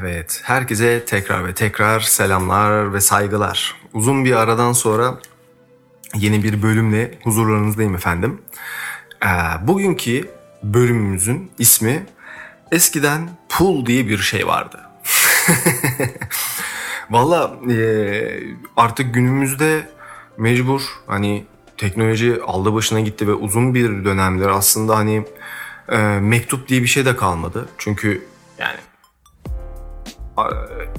Evet, herkese tekrar ve tekrar selamlar ve saygılar. Uzun bir aradan sonra yeni bir bölümle huzurlarınızdayım efendim. Ee, bugünkü bölümümüzün ismi eskiden pool diye bir şey vardı. Valla e, artık günümüzde mecbur hani teknoloji aldı başına gitti ve uzun bir dönemdir aslında hani e, mektup diye bir şey de kalmadı. Çünkü yani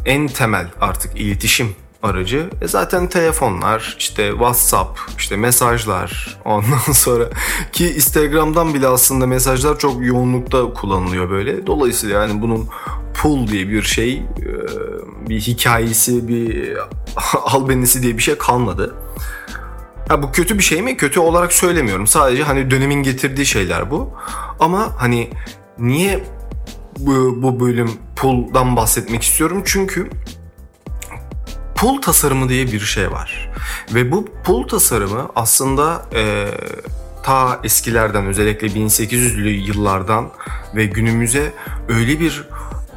en temel artık iletişim aracı e zaten telefonlar, işte WhatsApp, işte mesajlar ondan sonra ki Instagram'dan bile aslında mesajlar çok yoğunlukta kullanılıyor böyle. Dolayısıyla yani bunun pull diye bir şey, e, bir hikayesi, bir albenisi diye bir şey kalmadı. Ha, bu kötü bir şey mi? Kötü olarak söylemiyorum. Sadece hani dönemin getirdiği şeyler bu. Ama hani niye bu, bu bölüm pool'dan bahsetmek istiyorum çünkü pool tasarımı diye bir şey var. Ve bu pool tasarımı aslında e, ta eskilerden özellikle 1800'lü yıllardan ve günümüze öyle bir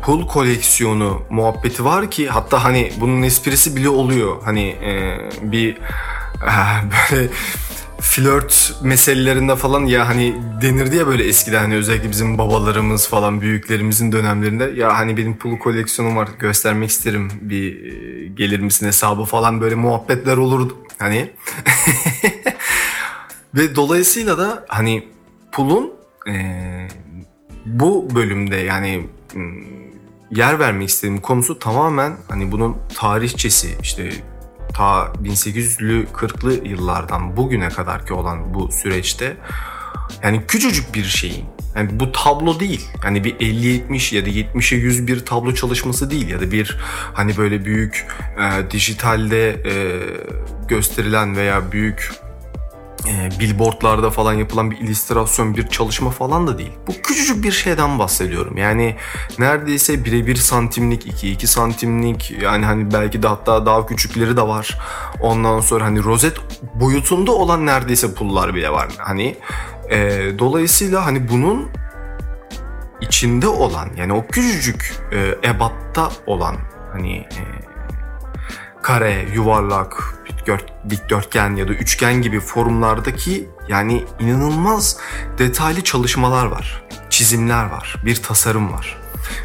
pool koleksiyonu muhabbeti var ki hatta hani bunun esprisi bile oluyor. Hani e, bir e, böyle flört meselelerinde falan ya hani denirdi ya böyle eskiden hani özellikle bizim babalarımız falan büyüklerimizin dönemlerinde ya hani benim pul koleksiyonum var göstermek isterim bir e, gelir misin hesabı falan böyle muhabbetler olurdu. Hani ve dolayısıyla da hani pulun e, bu bölümde yani yer vermek istediğim konusu tamamen hani bunun tarihçesi işte ta 1800'lü 40'lı yıllardan bugüne kadar ki olan bu süreçte yani küçücük bir şeyin yani bu tablo değil. Yani bir 50-70 ya da 70'e 100 bir tablo çalışması değil ya da bir hani böyle büyük e, dijitalde e, gösterilen veya büyük e, billboardlarda falan yapılan bir illüstrasyon, bir çalışma falan da değil. Bu küçücük bir şeyden bahsediyorum. Yani neredeyse birebir santimlik, 2-2 santimlik yani hani belki de hatta daha küçükleri de var. Ondan sonra hani rozet boyutunda olan neredeyse pullar bile var. Hani e, dolayısıyla hani bunun içinde olan yani o küçücük e, ebatta olan hani e, kare, yuvarlak, dikdörtgen ya da üçgen gibi forumlardaki yani inanılmaz detaylı çalışmalar var. Çizimler var, bir tasarım var.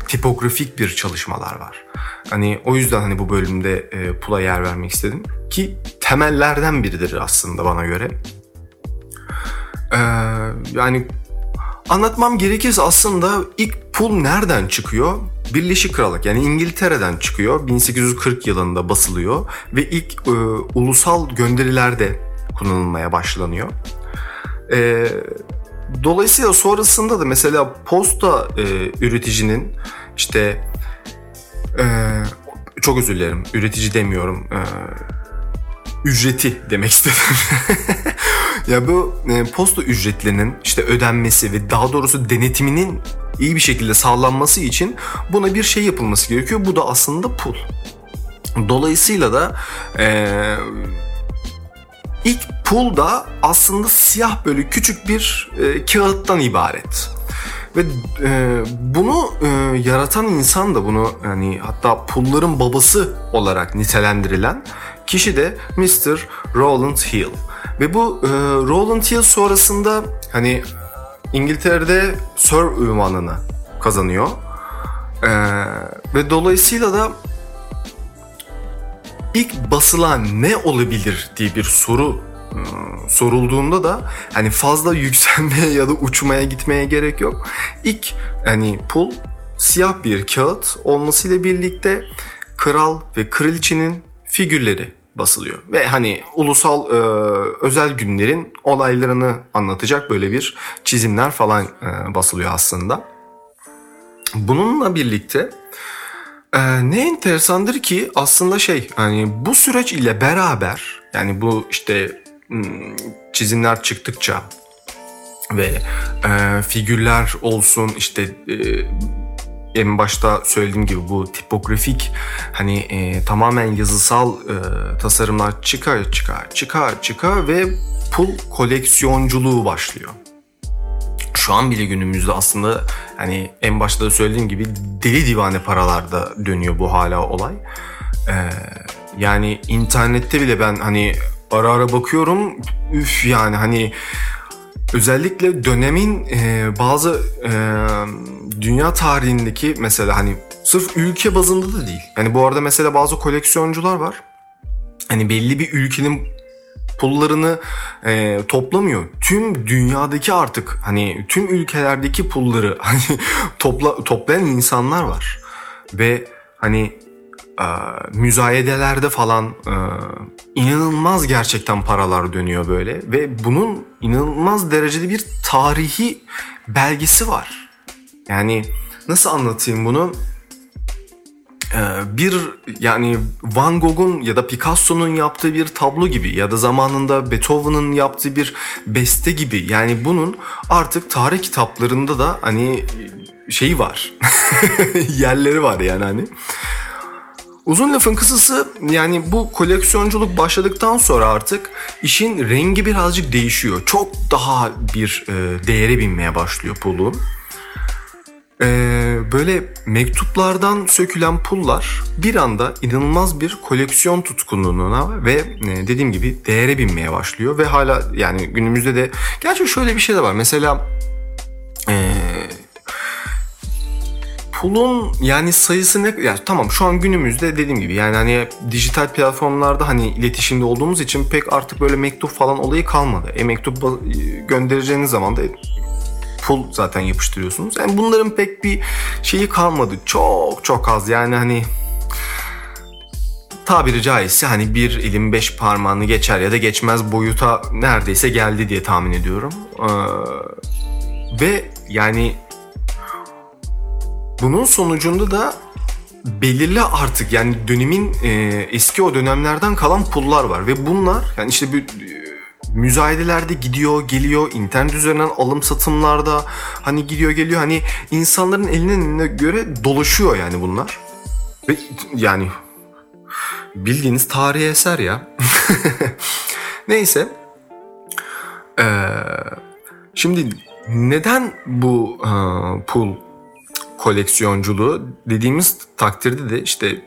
Tipografik bir çalışmalar var. Hani o yüzden hani bu bölümde e, pula yer vermek istedim ki temellerden biridir aslında bana göre. Ee, yani anlatmam gerekirse aslında ilk pul nereden çıkıyor? Birleşik Krallık yani İngiltere'den çıkıyor. 1840 yılında basılıyor ve ilk e, ulusal gönderilerde kullanılmaya başlanıyor. E, dolayısıyla sonrasında da mesela posta e, üreticinin işte e, çok özür dilerim üretici demiyorum e, ücreti demek istedim. ya bu e, posta ücretlerinin işte ödenmesi ve daha doğrusu denetiminin iyi bir şekilde sağlanması için buna bir şey yapılması gerekiyor. Bu da aslında pul. Dolayısıyla da e, ilk pul da aslında siyah böyle küçük bir e, kağıttan ibaret. Ve e, bunu e, yaratan insan da bunu yani hatta pulların babası olarak nitelendirilen kişi de Mr. Roland Hill. Ve bu e, Roland Hill sonrasında hani İngiltere'de Sir ünvanını kazanıyor. Ee, ve dolayısıyla da ilk basılan ne olabilir diye bir soru e, sorulduğunda da hani fazla yükselmeye ya da uçmaya gitmeye gerek yok. İlk hani pul siyah bir kağıt olmasıyla birlikte kral ve kraliçenin figürleri basılıyor. Ve hani ulusal e, özel günlerin olaylarını anlatacak böyle bir çizimler falan e, basılıyor aslında. Bununla birlikte e, ne enteresandır ki aslında şey hani bu süreç ile beraber yani bu işte çizimler çıktıkça ve e, figürler olsun işte e, en başta söylediğim gibi bu tipografik hani e, tamamen yazısal e, tasarımlar çıkar çıkar çıkar çıkar ve pul koleksiyonculuğu başlıyor. şu an bile günümüzde aslında hani en başta da söylediğim gibi deli divane paralarda dönüyor bu hala olay. Ee, yani internette bile ben hani ara ara bakıyorum üf yani hani özellikle dönemin e, bazı e, dünya tarihindeki mesela hani sırf ülke bazında da değil. Yani bu arada mesela bazı koleksiyoncular var. Hani belli bir ülkenin pullarını e, toplamıyor. Tüm dünyadaki artık hani tüm ülkelerdeki pulları hani topla, toplayan insanlar var. Ve hani e, müzayedelerde falan e, inanılmaz gerçekten paralar dönüyor böyle ve bunun inanılmaz derecede bir tarihi belgesi var. Yani nasıl anlatayım bunu? Ee, bir yani Van Gogh'un ya da Picasso'nun yaptığı bir tablo gibi ya da zamanında Beethoven'ın yaptığı bir beste gibi yani bunun artık tarih kitaplarında da hani şeyi var yerleri var yani hani. Uzun lafın kısası yani bu koleksiyonculuk başladıktan sonra artık işin rengi birazcık değişiyor. Çok daha bir e, değere binmeye başlıyor pulun. Ee, böyle mektuplardan sökülen pullar bir anda inanılmaz bir koleksiyon tutkunluğuna ve e, dediğim gibi değere binmeye başlıyor ve hala yani günümüzde de gerçi şöyle bir şey de var mesela pulun yani sayısı ne yani tamam şu an günümüzde dediğim gibi yani hani dijital platformlarda hani iletişimde olduğumuz için pek artık böyle mektup falan olayı kalmadı. E mektup göndereceğiniz zaman da pul zaten yapıştırıyorsunuz. Yani bunların pek bir şeyi kalmadı. Çok çok az yani hani tabiri caizse hani bir elin beş parmağını geçer ya da geçmez boyuta neredeyse geldi diye tahmin ediyorum. Ee, ve yani bunun sonucunda da belirli artık yani dönemin e, eski o dönemlerden kalan pullar var. Ve bunlar yani işte bir müzayedelerde gidiyor geliyor internet üzerinden alım satımlarda hani gidiyor geliyor. Hani insanların elinin eline göre dolaşıyor yani bunlar. Ve yani bildiğiniz tarihi eser ya. Neyse. Ee, şimdi neden bu e, pul koleksiyonculuğu dediğimiz takdirde de işte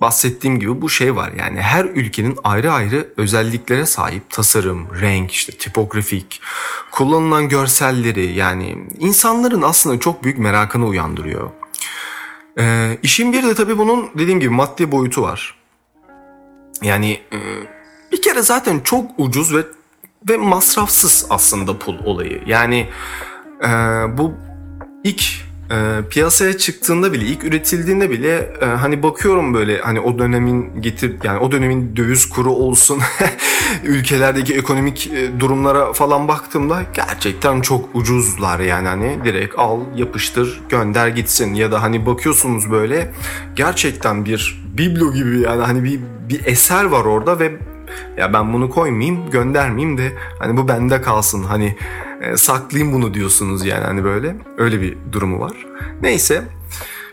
bahsettiğim gibi bu şey var. Yani her ülkenin ayrı ayrı özelliklere sahip tasarım, renk, işte tipografik, kullanılan görselleri yani insanların aslında çok büyük merakını uyandırıyor. Ee, işin bir de tabii bunun dediğim gibi maddi boyutu var. Yani e, bir kere zaten çok ucuz ve ve masrafsız aslında pul olayı. Yani e, bu ilk e, piyasaya çıktığında bile ilk üretildiğinde bile e, hani bakıyorum böyle hani o dönemin getir yani o dönemin döviz kuru olsun ülkelerdeki ekonomik e, durumlara falan baktığımda gerçekten çok ucuzlar yani hani direkt al yapıştır gönder gitsin. Ya da hani bakıyorsunuz böyle gerçekten bir biblo gibi yani hani bir bir eser var orada ve ya ben bunu koymayayım göndermeyeyim de hani bu bende kalsın hani e, saklayayım bunu diyorsunuz yani hani böyle öyle bir durumu var. Neyse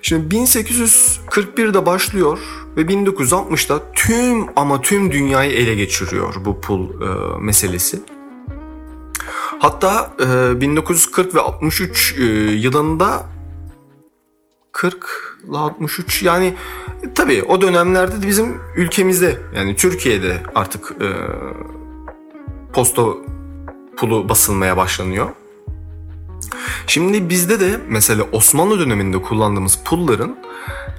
şimdi 1841'de başlıyor ve 1960'da tüm ama tüm dünyayı ele geçiriyor bu pul e, meselesi. Hatta e, 1940 ve 63 e, yılında 40 ile 63 yani e, tabii o dönemlerde de bizim ülkemizde yani Türkiye'de artık e, posta pulu basılmaya başlanıyor. Şimdi bizde de mesela Osmanlı döneminde kullandığımız pulların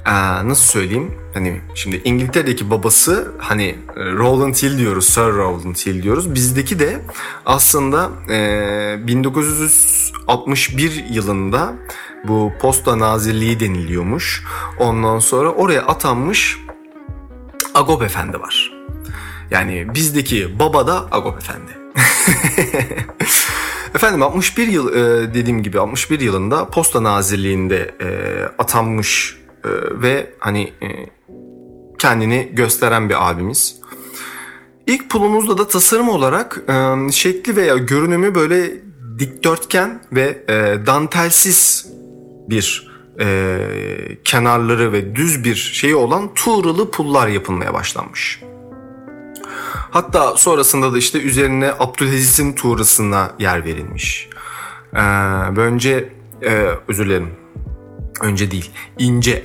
ee, nasıl söyleyeyim hani şimdi İngiltere'deki babası hani Rowland Hill diyoruz Sir Rowland Hill diyoruz. Bizdeki de aslında e, 1961 yılında bu posta nazirliği deniliyormuş. Ondan sonra oraya atanmış Agop Efendi var. Yani bizdeki baba da Agop Efendi Efendim 61 yıl e, dediğim gibi 61 yılında Posta Nazirliği'nde e, atanmış e, ve hani kendini gösteren bir abimiz. İlk pulumuzda da tasarım olarak şekli veya görünümü böyle dikdörtgen ve dantelsiz bir kenarları ve düz bir şeyi olan tuğralı pullar yapılmaya başlanmış. Hatta sonrasında da işte üzerine Abdülaziz'in tuğrasına yer verilmiş. Ee, önce e, özür dilerim önce değil ince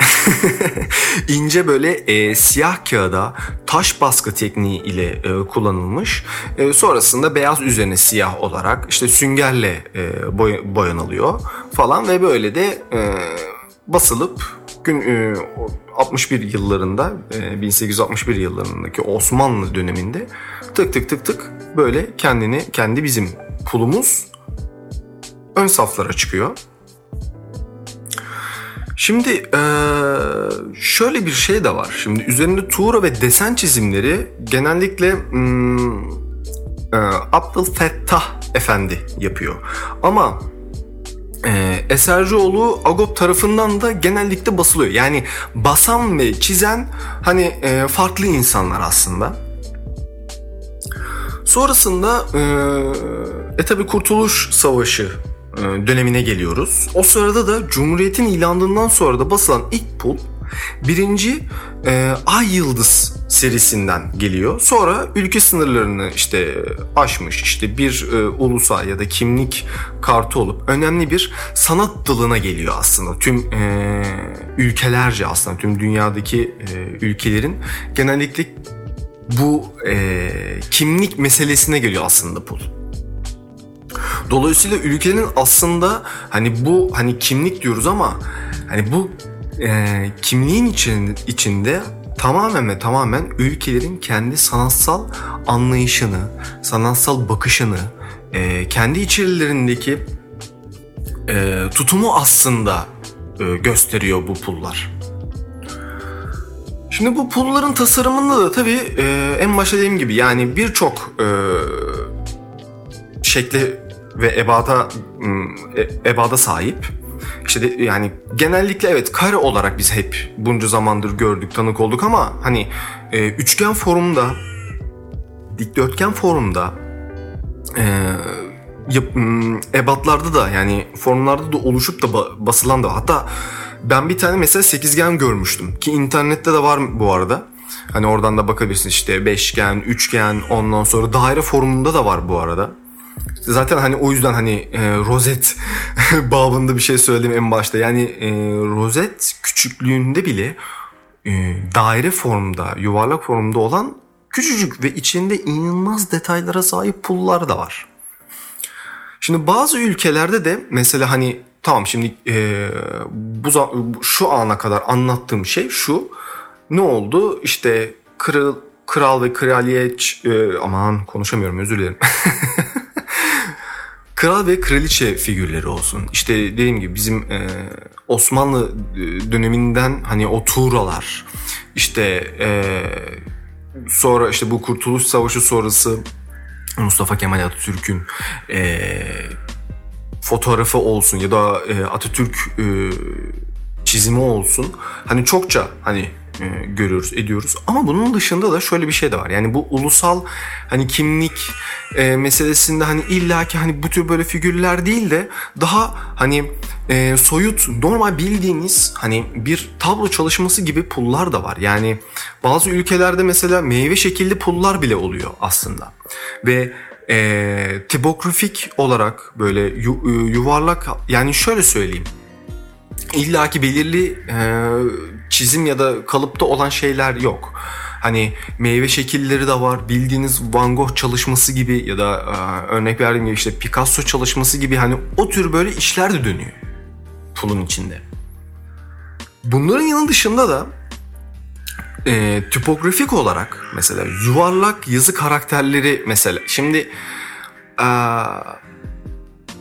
ince böyle e, siyah kağıda taş baskı tekniği ile e, kullanılmış. E, sonrasında beyaz üzerine siyah olarak işte süngerle e, boy, boyanılıyor falan ve böyle de e, basılıp gün e, 61 yıllarında e, 1861 yıllarındaki Osmanlı döneminde tık tık tık tık böyle kendini kendi bizim pulumuz ön saflara çıkıyor. Şimdi şöyle bir şey de var. Şimdi üzerinde tuğra ve desen çizimleri genellikle hmm, Abdülfettah Efendi yapıyor. Ama Esercioğlu Agop tarafından da genellikle basılıyor. Yani basan ve çizen hani farklı insanlar aslında. Sonrasında e, e tabi Kurtuluş Savaşı e, dönemine geliyoruz. O sırada da Cumhuriyet'in ilanından sonra da basılan ilk pul birinci e, Ay Yıldız serisinden geliyor. Sonra ülke sınırlarını işte aşmış işte bir e, ulusal ya da kimlik kartı olup önemli bir sanat dalına geliyor aslında. Tüm e, ülkelerce aslında tüm dünyadaki e, ülkelerin genellikle bu e, kimlik meselesine geliyor aslında pul. Dolayısıyla ülkenin aslında hani bu hani kimlik diyoruz ama hani bu e, kimliğin için, içinde tamamen ve tamamen ülkelerin kendi sanatsal anlayışını, sanatsal bakışını, e, kendi içerilerindeki e, tutumu aslında e, gösteriyor bu pullar. Şimdi bu pulların tasarımında da tabii e, en başta dediğim gibi yani birçok e, şekli ve ebada e, ebada sahip. İşte de, yani genellikle evet kare olarak biz hep bunca zamandır gördük, tanık olduk ama hani e, üçgen formda, dikdörtgen formda e, yap, ebatlarda da yani formlarda da oluşup da basılan da hatta ben bir tane mesela sekizgen görmüştüm ki internette de var bu arada. Hani oradan da bakabilirsin işte beşgen, üçgen, ondan sonra daire formunda da var bu arada. Zaten hani o yüzden hani e, rozet babında bir şey söyledim en başta. Yani e, rozet küçüklüğünde bile e, daire formda, yuvarlak formda olan küçücük ve içinde inanılmaz detaylara sahip pullar da var. Şimdi bazı ülkelerde de mesela hani tamam şimdi e, bu şu ana kadar anlattığım şey şu. Ne oldu? İşte kral, kral ve kraliyet e, aman konuşamıyorum özür dilerim. kral ve kraliçe figürleri olsun. İşte dediğim gibi bizim e, Osmanlı e, döneminden hani o tuğralar işte e, sonra işte bu Kurtuluş Savaşı sonrası Mustafa Kemal Atatürk'ün e, fotoğrafı olsun ya da e, Atatürk e, çizimi olsun. Hani çokça hani e, görüyoruz, ediyoruz. Ama bunun dışında da şöyle bir şey de var. Yani bu ulusal hani kimlik e, meselesinde hani illaki hani bu tür böyle figürler değil de daha hani e, soyut normal bildiğiniz hani bir tablo çalışması gibi pullar da var. Yani bazı ülkelerde mesela meyve şekilli pullar bile oluyor aslında. Ve e, tipografik olarak böyle yu, yuvarlak yani şöyle söyleyeyim. İlla ki belirli e, çizim ya da kalıpta olan şeyler yok. Hani meyve şekilleri de var. Bildiğiniz Van Gogh çalışması gibi ya da e, örnek verdiğim gibi işte Picasso çalışması gibi hani o tür böyle işler de dönüyor pulun içinde. Bunların yanı dışında da e, tipografik olarak mesela yuvarlak yazı karakterleri mesela şimdi e,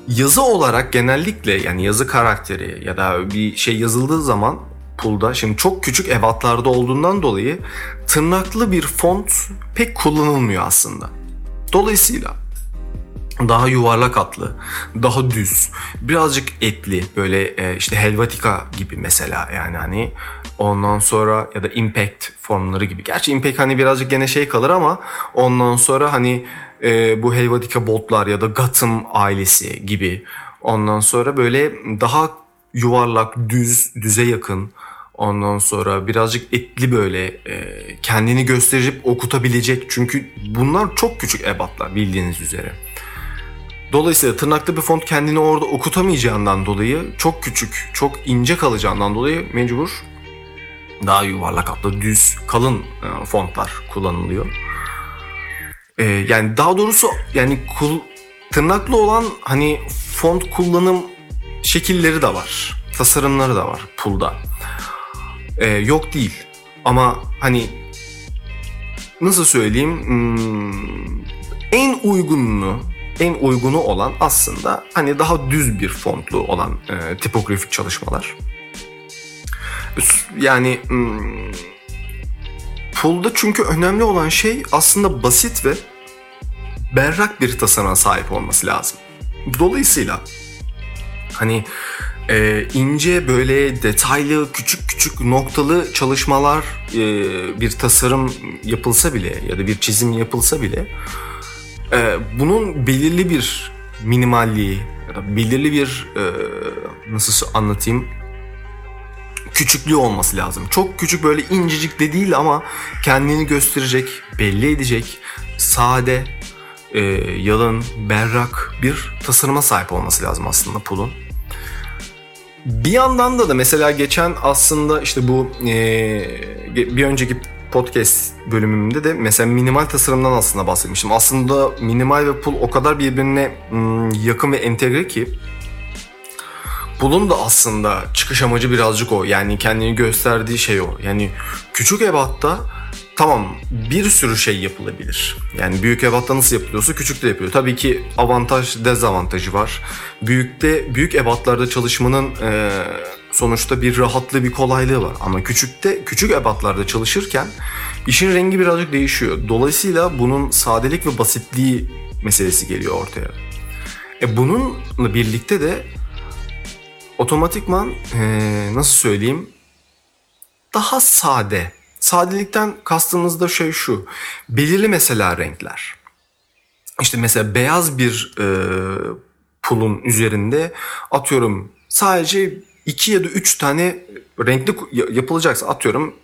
yazı olarak genellikle yani yazı karakteri ya da bir şey yazıldığı zaman pulda şimdi çok küçük ebatlarda olduğundan dolayı tırnaklı bir font pek kullanılmıyor aslında. Dolayısıyla daha yuvarlak atlı, daha düz, birazcık etli böyle e, işte Helvetica gibi mesela yani hani ondan sonra ya da Impact formları gibi. Gerçi Impact hani birazcık gene şey kalır ama ondan sonra hani e, bu Helvetica botlar ya da Gotham ailesi gibi ondan sonra böyle daha yuvarlak, düz, düze yakın Ondan sonra birazcık etli böyle e, kendini gösterip okutabilecek. Çünkü bunlar çok küçük ebatlar bildiğiniz üzere. Dolayısıyla tırnaklı bir font kendini orada okutamayacağından dolayı çok küçük, çok ince kalacağından dolayı mecbur daha yuvarlak hatlı düz kalın e, fontlar kullanılıyor. E, yani daha doğrusu yani kul, tırnaklı olan hani font kullanım şekilleri de var. Tasarımları da var pulda. E, yok değil. Ama hani nasıl söyleyeyim hmm, en uygununu en uygunu olan aslında hani daha düz bir fontlu olan e, tipografik çalışmalar. Yani hmm, Pool'da çünkü önemli olan şey aslında basit ve berrak bir tasarıma sahip olması lazım. Dolayısıyla hani e, ince böyle detaylı küçük küçük noktalı çalışmalar e, bir tasarım yapılsa bile ya da bir çizim yapılsa bile e, bunun belirli bir minimalliği ya da belirli bir e, nasıl anlatayım küçüklüğü olması lazım. Çok küçük böyle incecik de değil ama kendini gösterecek, belli edecek, sade, e, yalın, berrak bir tasarıma sahip olması lazım aslında pulun. Bir yandan da da mesela geçen aslında işte bu e, bir önceki podcast bölümümde de mesela minimal tasarımdan aslında bahsetmiştim. Aslında minimal ve pul o kadar birbirine yakın ve entegre ki bunun da aslında çıkış amacı birazcık o. Yani kendini gösterdiği şey o. Yani küçük ebatta tamam bir sürü şey yapılabilir. Yani büyük ebatta nasıl yapılıyorsa küçük de yapıyor. Tabii ki avantaj dezavantajı var. Büyükte büyük ebatlarda çalışmanın e, sonuçta bir rahatlığı bir kolaylığı var. Ama küçükte küçük ebatlarda çalışırken işin rengi birazcık değişiyor. Dolayısıyla bunun sadelik ve basitliği meselesi geliyor ortaya. E bununla birlikte de otomatikman ee, nasıl söyleyeyim daha sade. Sadelikten kastımız da şey şu. Belirli mesela renkler. İşte mesela beyaz bir e, pulun üzerinde atıyorum sadece iki ya da üç tane renkli yapılacaksa atıyorum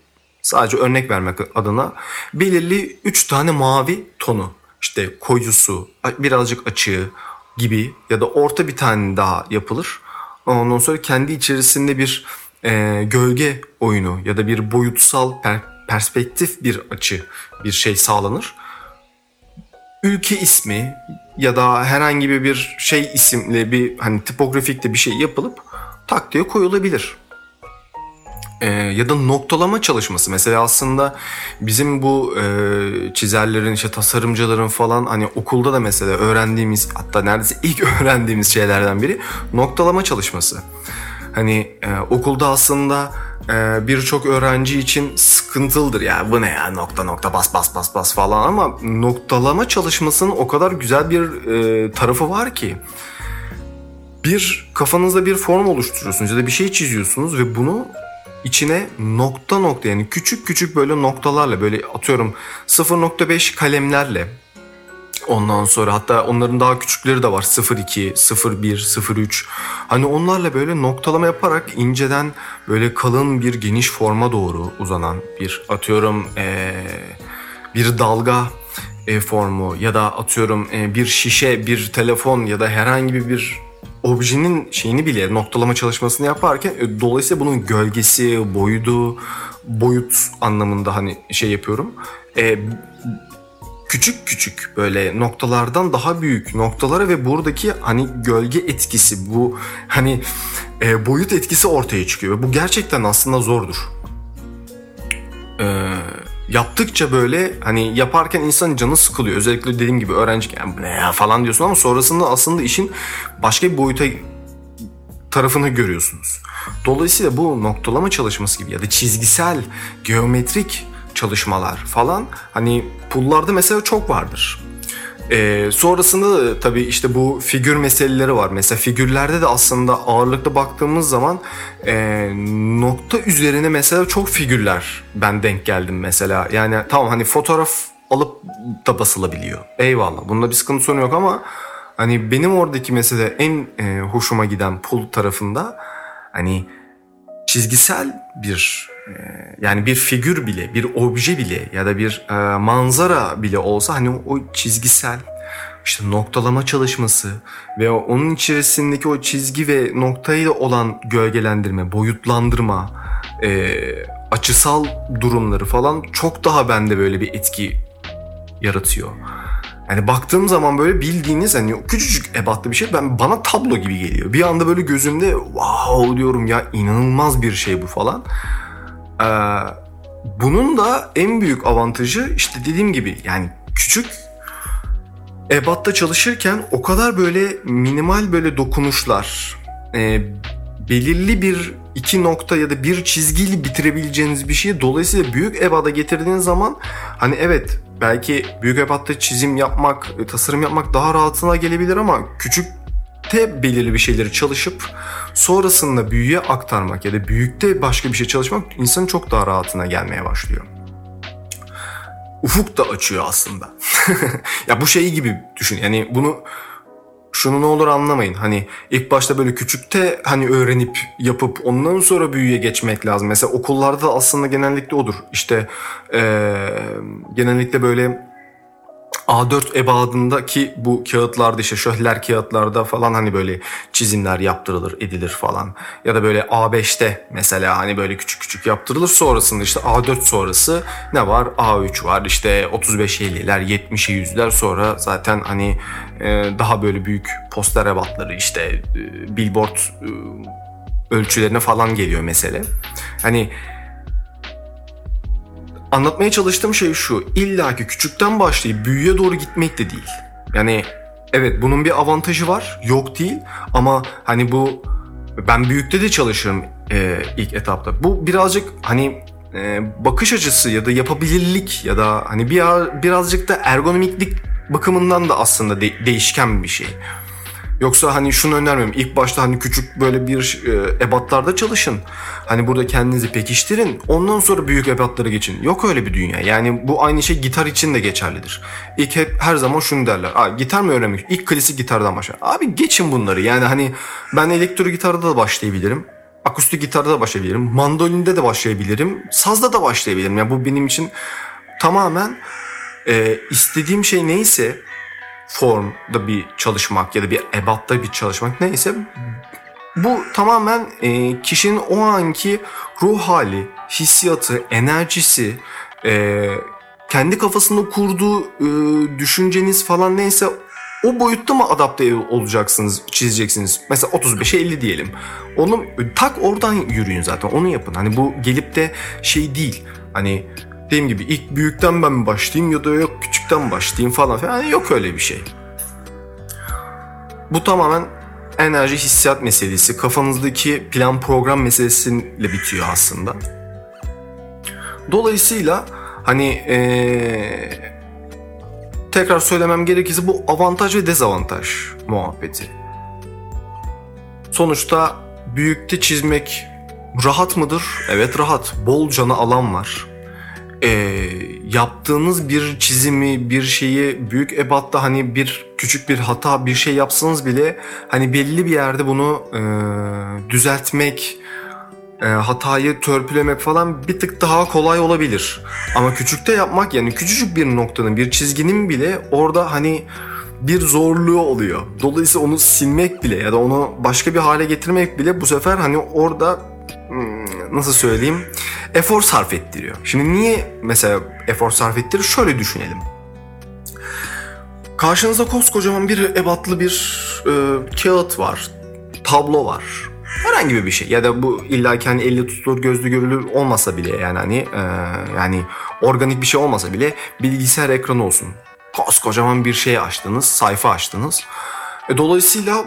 sadece örnek vermek adına belirli üç tane mavi tonu işte koyusu birazcık açığı gibi ya da orta bir tane daha yapılır. Ondan sonra kendi içerisinde bir e, gölge oyunu ya da bir boyutsal per, perspektif bir açı bir şey sağlanır. Ülke ismi ya da herhangi bir şey isimli bir hani tipografikte bir şey yapılıp tak diye koyulabilir. Ee, ya da noktalama çalışması mesela aslında bizim bu e, çizerlerin işte tasarımcıların falan hani okulda da mesela öğrendiğimiz hatta neredeyse ilk öğrendiğimiz şeylerden biri noktalama çalışması. Hani e, okulda aslında e, birçok öğrenci için sıkıntılıdır. Ya bu ne ya nokta nokta bas bas bas bas falan ama noktalama çalışmasının o kadar güzel bir e, tarafı var ki bir kafanızda bir form oluşturuyorsunuz ya da bir şey çiziyorsunuz ve bunu içine nokta nokta yani küçük küçük böyle noktalarla böyle atıyorum 0.5 kalemlerle Ondan sonra hatta onların daha küçükleri de var 02, 01, 03. Hani onlarla böyle noktalama yaparak inceden böyle kalın bir geniş forma doğru uzanan bir atıyorum ee, bir dalga e, formu ya da atıyorum e, bir şişe, bir telefon ya da herhangi bir objenin şeyini bile noktalama çalışmasını yaparken e, dolayısıyla bunun gölgesi, boyutu, boyut anlamında hani şey yapıyorum. E, küçük küçük böyle noktalardan daha büyük noktalara ve buradaki hani gölge etkisi bu hani e, boyut etkisi ortaya çıkıyor ve bu gerçekten aslında zordur. Eee yaptıkça böyle hani yaparken insanın canı sıkılıyor. Özellikle dediğim gibi öğrenciyken ne ya falan diyorsun ama sonrasında aslında işin başka bir boyuta tarafını görüyorsunuz. Dolayısıyla bu noktalama çalışması gibi ya da çizgisel, geometrik çalışmalar falan hani pullarda mesela çok vardır. Ee, sonrasında da tabii işte bu figür meseleleri var. Mesela figürlerde de aslında ağırlıkta baktığımız zaman e, nokta üzerine mesela çok figürler ben denk geldim mesela. Yani tamam hani fotoğraf alıp da basılabiliyor. Eyvallah bunda bir sıkıntı sorun yok ama hani benim oradaki mesela en e, hoşuma giden pul tarafında hani çizgisel bir yani bir figür bile, bir obje bile ya da bir e, manzara bile olsa hani o çizgisel işte noktalama çalışması ve onun içerisindeki o çizgi ve noktayla olan gölgelendirme, boyutlandırma, e, açısal durumları falan çok daha bende böyle bir etki yaratıyor. Yani baktığım zaman böyle bildiğiniz hani küçücük ebatlı bir şey ben bana tablo gibi geliyor. Bir anda böyle gözümde wow diyorum ya inanılmaz bir şey bu falan. Ee, bunun da en büyük avantajı işte dediğim gibi yani küçük ebatta çalışırken o kadar böyle minimal böyle dokunuşlar, e, belirli bir iki nokta ya da bir çizgiyle bitirebileceğiniz bir şeyi dolayısıyla büyük ebada getirdiğiniz zaman hani evet belki büyük ebatta çizim yapmak, tasarım yapmak daha rahatına gelebilir ama küçük te belirli bir şeyleri çalışıp sonrasında büyüye aktarmak ya da büyükte başka bir şey çalışmak insanın çok daha rahatına gelmeye başlıyor. Ufuk da açıyor aslında. ya bu şey gibi düşün. Yani bunu şunu ne olur anlamayın. Hani ilk başta böyle küçükte hani öğrenip yapıp ondan sonra büyüye geçmek lazım. Mesela okullarda aslında genellikle odur. İşte ee, genellikle böyle A4 ebadındaki bu kağıtlarda işte şöhler kağıtlarda falan hani böyle çizimler yaptırılır edilir falan. Ya da böyle A5'te mesela hani böyle küçük küçük yaptırılır. Sonrasında işte A4 sonrası ne var? A3 var işte 35-50'ler 70'e 100'ler sonra zaten hani e, daha böyle büyük poster ebatları işte e, billboard e, ölçülerine falan geliyor mesele. Hani anlatmaya çalıştığım şey şu. İlla ki küçükten başlayıp büyüye doğru gitmek de değil. Yani evet bunun bir avantajı var. Yok değil. Ama hani bu ben büyükte de çalışırım e, ilk etapta. Bu birazcık hani e, bakış açısı ya da yapabilirlik ya da hani bir birazcık da ergonomiklik bakımından da aslında de, değişken bir şey. Yoksa hani şunu önermiyorum. İlk başta hani küçük böyle bir e, ebatlarda çalışın. Hani burada kendinizi pekiştirin. Ondan sonra büyük ebatlara geçin. Yok öyle bir dünya. Yani bu aynı şey gitar için de geçerlidir. İlk hep her zaman şunu derler. Aa, gitar mı öğrenmek? İlk klasik gitardan başlar. Abi geçin bunları. Yani hani ben elektro gitarda da başlayabilirim. Akustik gitarda da başlayabilirim. Mandolinde de başlayabilirim. Sazda da başlayabilirim. Yani bu benim için tamamen e, istediğim şey neyse formda bir çalışmak ya da bir ebatta bir çalışmak neyse bu tamamen e, kişinin o anki ruh hali, hissiyatı, enerjisi, e, kendi kafasında kurduğu e, düşünceniz falan neyse o boyutta mı adapte olacaksınız, çizeceksiniz? Mesela 35'e 50 diyelim. Onu tak oradan yürüyün zaten. Onu yapın. Hani bu gelip de şey değil. Hani dediğim gibi ilk büyükten ben mi başlayayım ya da yok küçükten başlayayım falan filan. Yani yok öyle bir şey. Bu tamamen enerji hissiyat meselesi, kafanızdaki plan program meselesiyle bitiyor aslında. Dolayısıyla hani ee, tekrar söylemem gerekirse bu avantaj ve dezavantaj muhabbeti. Sonuçta büyükte çizmek rahat mıdır? Evet rahat. Bol cana alan var e, yaptığınız bir çizimi, bir şeyi büyük ebatta hani bir küçük bir hata, bir şey yapsanız bile hani belli bir yerde bunu e, düzeltmek, e, hatayı törpülemek falan bir tık daha kolay olabilir. Ama küçükte yapmak yani küçücük bir noktanın, bir çizginin bile orada hani bir zorluğu oluyor. Dolayısıyla onu silmek bile ya da onu başka bir hale getirmek bile bu sefer hani orada hmm, nasıl söyleyeyim efor sarf ettiriyor. Şimdi niye mesela efor sarf ettirir? Şöyle düşünelim. Karşınızda koskocaman bir ebatlı bir e, kağıt var, tablo var. Herhangi bir şey ya da bu illa kendi hani elle tutulur gözlü görülür olmasa bile yani hani e, yani organik bir şey olmasa bile bilgisayar ekranı olsun. Koskocaman bir şey açtınız, sayfa açtınız. E, dolayısıyla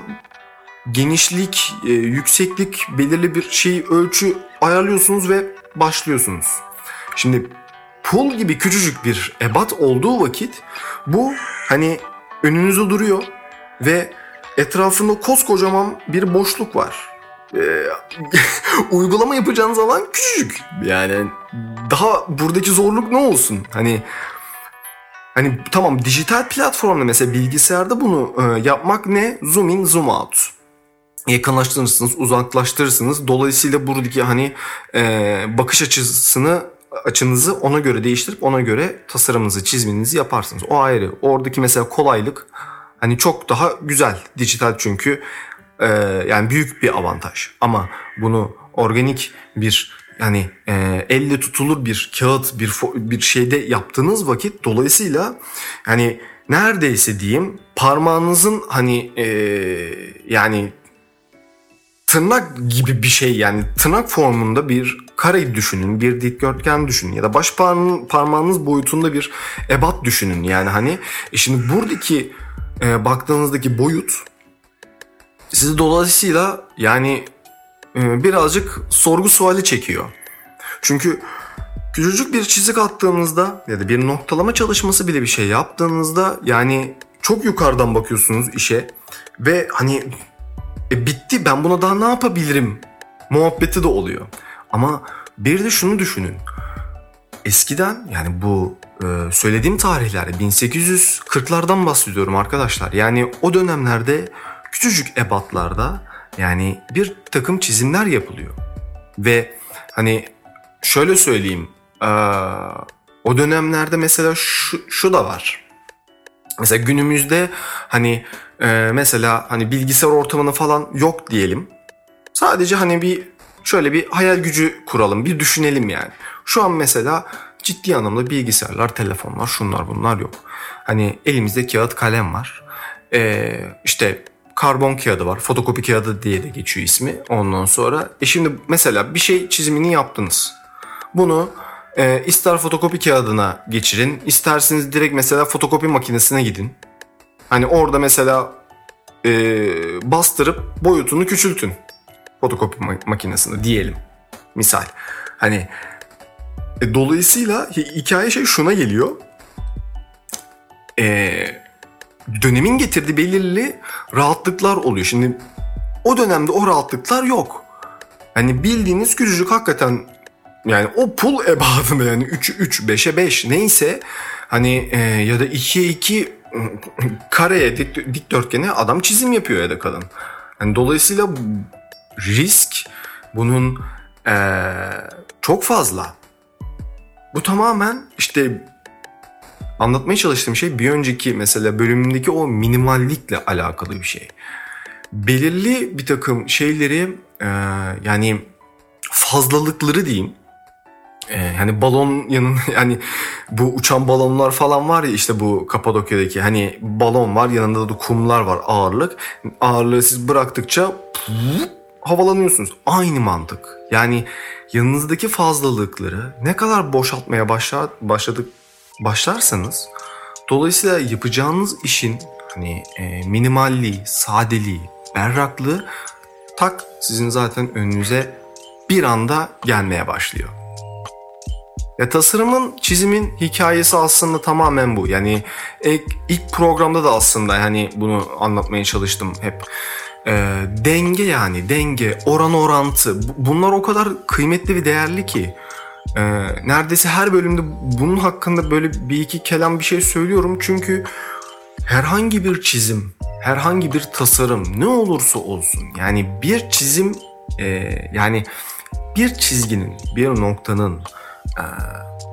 genişlik, e, yükseklik belirli bir şey ölçü ayarlıyorsunuz ve başlıyorsunuz. Şimdi pul gibi küçücük bir ebat olduğu vakit bu hani önünüzde duruyor ve etrafında koskocaman bir boşluk var. Ee, uygulama yapacağınız alan küçücük. Yani daha buradaki zorluk ne olsun? Hani hani tamam dijital platformda mesela bilgisayarda bunu e, yapmak ne? Zoom in, zoom out yakınlaştırırsınız, uzaklaştırırsınız. Dolayısıyla buradaki hani e, bakış açısını açınızı ona göre değiştirip ona göre tasarımınızı, çiziminizi yaparsınız. O ayrı. Oradaki mesela kolaylık hani çok daha güzel. Dijital çünkü e, yani büyük bir avantaj. Ama bunu organik bir yani e, elle tutulur bir kağıt bir bir şeyde yaptığınız vakit dolayısıyla hani neredeyse diyeyim parmağınızın hani e, yani tırnak gibi bir şey yani tırnak formunda bir kare düşünün, bir dikdörtgen düşünün ya da baş parmağınız boyutunda bir ebat düşünün. Yani hani e şimdi buradaki e, baktığınızdaki boyut sizi dolayısıyla yani e, birazcık sorgu suali çekiyor. Çünkü küçücük bir çizik attığınızda ya da bir noktalama çalışması bile bir şey yaptığınızda yani çok yukarıdan bakıyorsunuz işe ve hani e, bitti ben buna daha ne yapabilirim muhabbeti de oluyor. Ama bir de şunu düşünün. Eskiden yani bu e, söylediğim tarihlerde 1840'lardan bahsediyorum arkadaşlar. Yani o dönemlerde küçücük ebatlarda yani bir takım çizimler yapılıyor. Ve hani şöyle söyleyeyim e, o dönemlerde mesela şu, şu da var. Mesela günümüzde hani e, mesela hani bilgisayar ortamını falan yok diyelim. Sadece hani bir şöyle bir hayal gücü kuralım, bir düşünelim yani. Şu an mesela ciddi anlamda bilgisayarlar, telefonlar, şunlar bunlar yok. Hani elimizde kağıt kalem var. Ee, işte karbon kağıdı var. Fotokopi kağıdı diye de geçiyor ismi. Ondan sonra e şimdi mesela bir şey çizimini yaptınız. Bunu e, ister fotokopi kağıdına geçirin, isterseniz direkt mesela fotokopi makinesine gidin. Hani orada mesela e, bastırıp boyutunu küçültün fotokopi makinesinde diyelim. Misal. Hani e, dolayısıyla hikaye şey şuna geliyor. E, dönemin getirdiği belirli rahatlıklar oluyor. Şimdi o dönemde o rahatlıklar yok. Hani bildiğiniz küçücük hakikaten yani o pul ebadında yani 3'ü 3, 5'e 5 neyse hani e, ya da 2'ye 2 kareye dik, dikdörtgene adam çizim yapıyor ya da kadın. Yani dolayısıyla risk bunun ee, çok fazla. Bu tamamen işte anlatmaya çalıştığım şey bir önceki mesela bölümündeki o minimallikle alakalı bir şey. Belirli bir takım şeyleri e, yani fazlalıkları diyeyim ee, yani balon yanında yani bu uçan balonlar falan var ya işte bu Kapadokya'daki hani balon var yanında da kumlar var ağırlık. Ağırlığı siz bıraktıkça havalanıyorsunuz. Aynı mantık. Yani yanınızdaki fazlalıkları ne kadar boşaltmaya başlar, başladık başlarsanız dolayısıyla yapacağınız işin hani e, minimalliği, sadeliği, berraklığı tak sizin zaten önünüze bir anda gelmeye başlıyor. Ya tasarımın, çizimin hikayesi aslında tamamen bu. Yani ilk, ilk programda da aslında yani bunu anlatmaya çalıştım hep. Ee, denge yani denge, oran orantı bunlar o kadar kıymetli ve değerli ki. Ee, neredeyse her bölümde bunun hakkında böyle bir iki kelam bir şey söylüyorum. Çünkü herhangi bir çizim, herhangi bir tasarım ne olursa olsun yani bir çizim e, yani bir çizginin, bir noktanın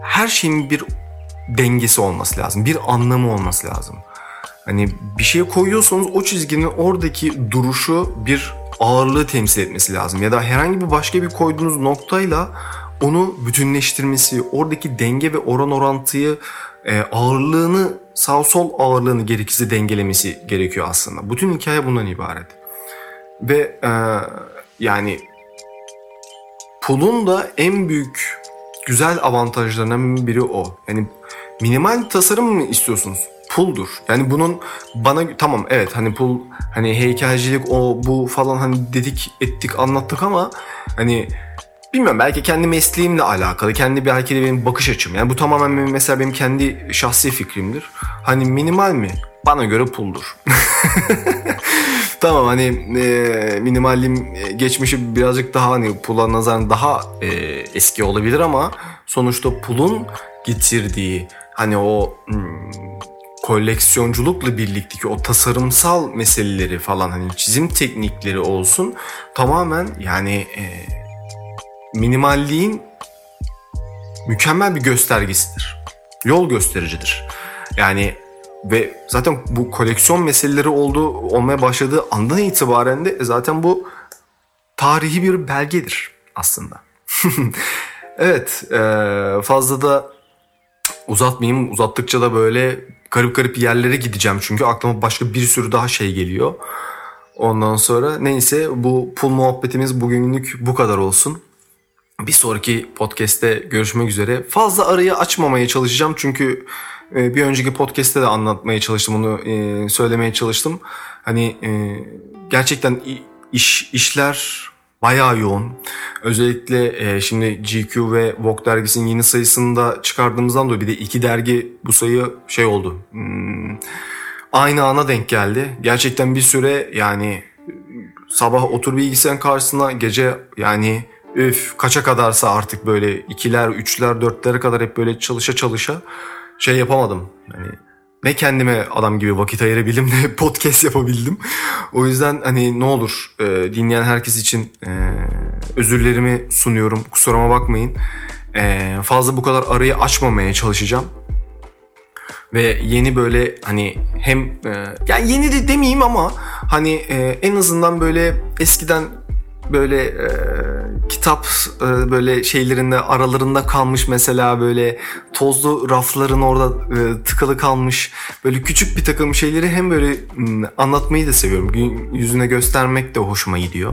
her şeyin bir dengesi olması lazım. Bir anlamı olması lazım. Hani bir şey koyuyorsanız o çizginin oradaki duruşu bir ağırlığı temsil etmesi lazım. Ya da herhangi bir başka bir koyduğunuz noktayla onu bütünleştirmesi, oradaki denge ve oran orantıyı e, ağırlığını sağ sol ağırlığını gerekirse dengelemesi gerekiyor aslında. Bütün hikaye bundan ibaret. Ve e, yani pulun da en büyük güzel avantajlarından biri o. Yani minimal tasarım mı istiyorsunuz? Puldur. Yani bunun bana tamam evet hani pul hani heykelcilik o bu falan hani dedik ettik anlattık ama hani bilmiyorum belki kendi mesleğimle alakalı kendi belki de benim bakış açım. Yani bu tamamen mesela benim kendi şahsi fikrimdir. Hani minimal mi? Bana göre puldur. tamam hani e, minimalliğim e, geçmişi birazcık daha hani pula nazaran daha e, eski olabilir ama sonuçta pulun getirdiği hani o hmm, koleksiyonculukla birlikteki o tasarımsal meseleleri falan hani çizim teknikleri olsun tamamen yani e, minimalliğin mükemmel bir göstergesidir. Yol göstericidir. Yani ve zaten bu koleksiyon meseleleri oldu olmaya başladığı andan itibaren de zaten bu tarihi bir belgedir aslında. evet e, fazla da uzatmayayım uzattıkça da böyle garip garip yerlere gideceğim çünkü aklıma başka bir sürü daha şey geliyor. Ondan sonra neyse bu pul muhabbetimiz bugünlük bu kadar olsun. Bir sonraki podcast'te görüşmek üzere. Fazla arayı açmamaya çalışacağım çünkü e, bir önceki podcast'te de anlatmaya çalıştım onu e, söylemeye çalıştım. Hani e, gerçekten iş işler bayağı yoğun. Özellikle şimdi GQ ve Vogue dergisinin yeni sayısını da çıkardığımızdan dolayı bir de iki dergi bu sayı şey oldu. Hmm, aynı ana denk geldi. Gerçekten bir süre yani sabah otur bilgisayarın karşısına gece yani üf kaça kadarsa artık böyle ikiler, üçler, dörtlere kadar hep böyle çalışa çalışa şey yapamadım. Hani ne kendime adam gibi vakit ayırabildim ne podcast yapabildim. O yüzden hani ne olur e, dinleyen herkes için e, özürlerimi sunuyorum. Kusuruma bakmayın. E, fazla bu kadar arayı açmamaya çalışacağım. Ve yeni böyle hani hem e, yani yeni de demeyeyim ama hani e, en azından böyle eskiden böyle e, kitap e, böyle şeylerinde aralarında kalmış mesela böyle tozlu rafların orada e, tıkalı kalmış böyle küçük bir takım şeyleri hem böyle m, anlatmayı da seviyorum. Yüzüne göstermek de hoşuma gidiyor.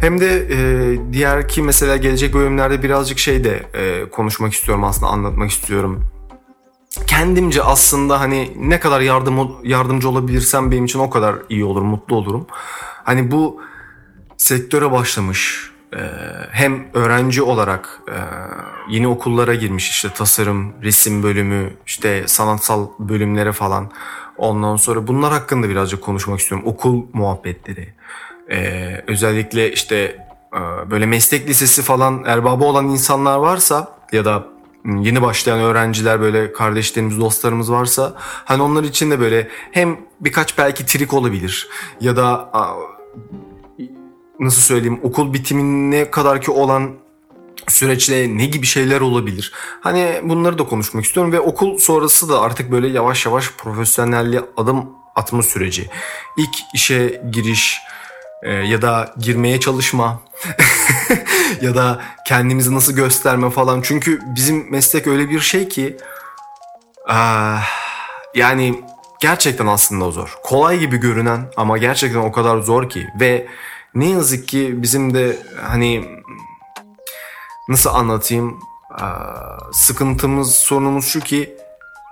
Hem de e, diğer ki mesela gelecek bölümlerde birazcık şey de e, konuşmak istiyorum aslında anlatmak istiyorum. Kendimce aslında hani ne kadar yardım yardımcı olabilirsem benim için o kadar iyi olur, mutlu olurum. Hani bu sektöre başlamış e, hem öğrenci olarak e, yeni okullara girmiş işte tasarım, resim bölümü, işte sanatsal bölümlere falan. Ondan sonra bunlar hakkında birazcık konuşmak istiyorum. Okul muhabbetleri. E, özellikle işte böyle meslek lisesi falan erbabı olan insanlar varsa ya da yeni başlayan öğrenciler böyle kardeşlerimiz, dostlarımız varsa hani onlar için de böyle hem birkaç belki trik olabilir ya da nasıl söyleyeyim okul bitimine kadar ki olan süreçte ne gibi şeyler olabilir? Hani bunları da konuşmak istiyorum ve okul sonrası da artık böyle yavaş yavaş profesyonelliğe adım atma süreci. İlk işe giriş e, ya da girmeye çalışma ya da kendimizi nasıl gösterme falan. Çünkü bizim meslek öyle bir şey ki ah, yani gerçekten aslında zor. Kolay gibi görünen ama gerçekten o kadar zor ki ve ne yazık ki bizim de hani nasıl anlatayım sıkıntımız sorunumuz şu ki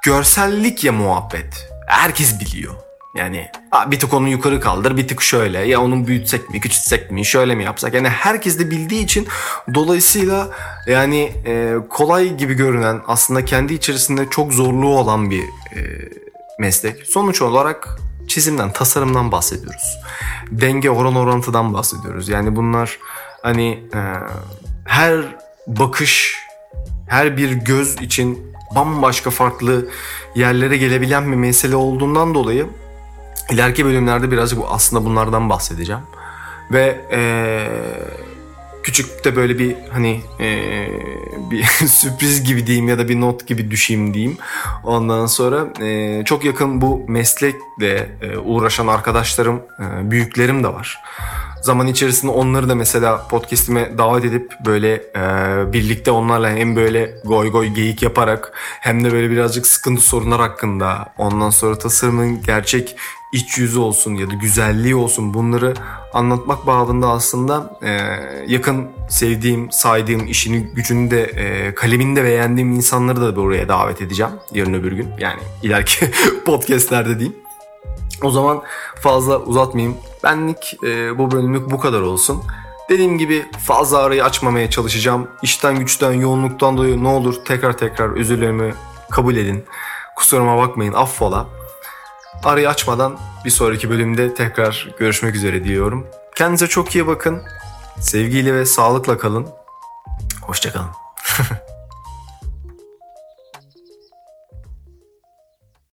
görsellik ya muhabbet. Herkes biliyor. Yani bir tık onu yukarı kaldır bir tık şöyle ya onu büyütsek mi küçültsek mi şöyle mi yapsak yani herkes de bildiği için dolayısıyla yani e, kolay gibi görünen aslında kendi içerisinde çok zorluğu olan bir e, meslek. Sonuç olarak çizimden, tasarımdan bahsediyoruz. Denge, oran orantıdan bahsediyoruz. Yani bunlar hani e, her bakış, her bir göz için bambaşka farklı yerlere gelebilen bir mesele olduğundan dolayı ileriki bölümlerde birazcık aslında bunlardan bahsedeceğim. Ve eee küçük de böyle bir hani e, bir sürpriz gibi diyeyim ya da bir not gibi düşeyim diyeyim. Ondan sonra e, çok yakın bu meslekle e, uğraşan arkadaşlarım, e, büyüklerim de var. Zaman içerisinde onları da mesela podcast'ime davet edip böyle e, birlikte onlarla hem böyle goy goy geyik yaparak hem de böyle birazcık sıkıntı sorunlar hakkında ondan sonra tasarımın gerçek iç yüzü olsun ya da güzelliği olsun bunları anlatmak babında aslında e, yakın sevdiğim, saydığım, işini, gücünü de, e, kalemini de beğendiğim insanları da buraya davet edeceğim yarın öbür gün. Yani ileriki podcastlerde diyeyim. O zaman fazla uzatmayayım. Benlik e, bu bölümlük bu kadar olsun. Dediğim gibi fazla arayı açmamaya çalışacağım. İşten güçten yoğunluktan dolayı ne olur tekrar tekrar özürlerimi kabul edin. Kusuruma bakmayın affola. Arayı açmadan bir sonraki bölümde tekrar görüşmek üzere diyorum. Kendinize çok iyi bakın. Sevgiyle ve sağlıkla kalın. Hoşçakalın.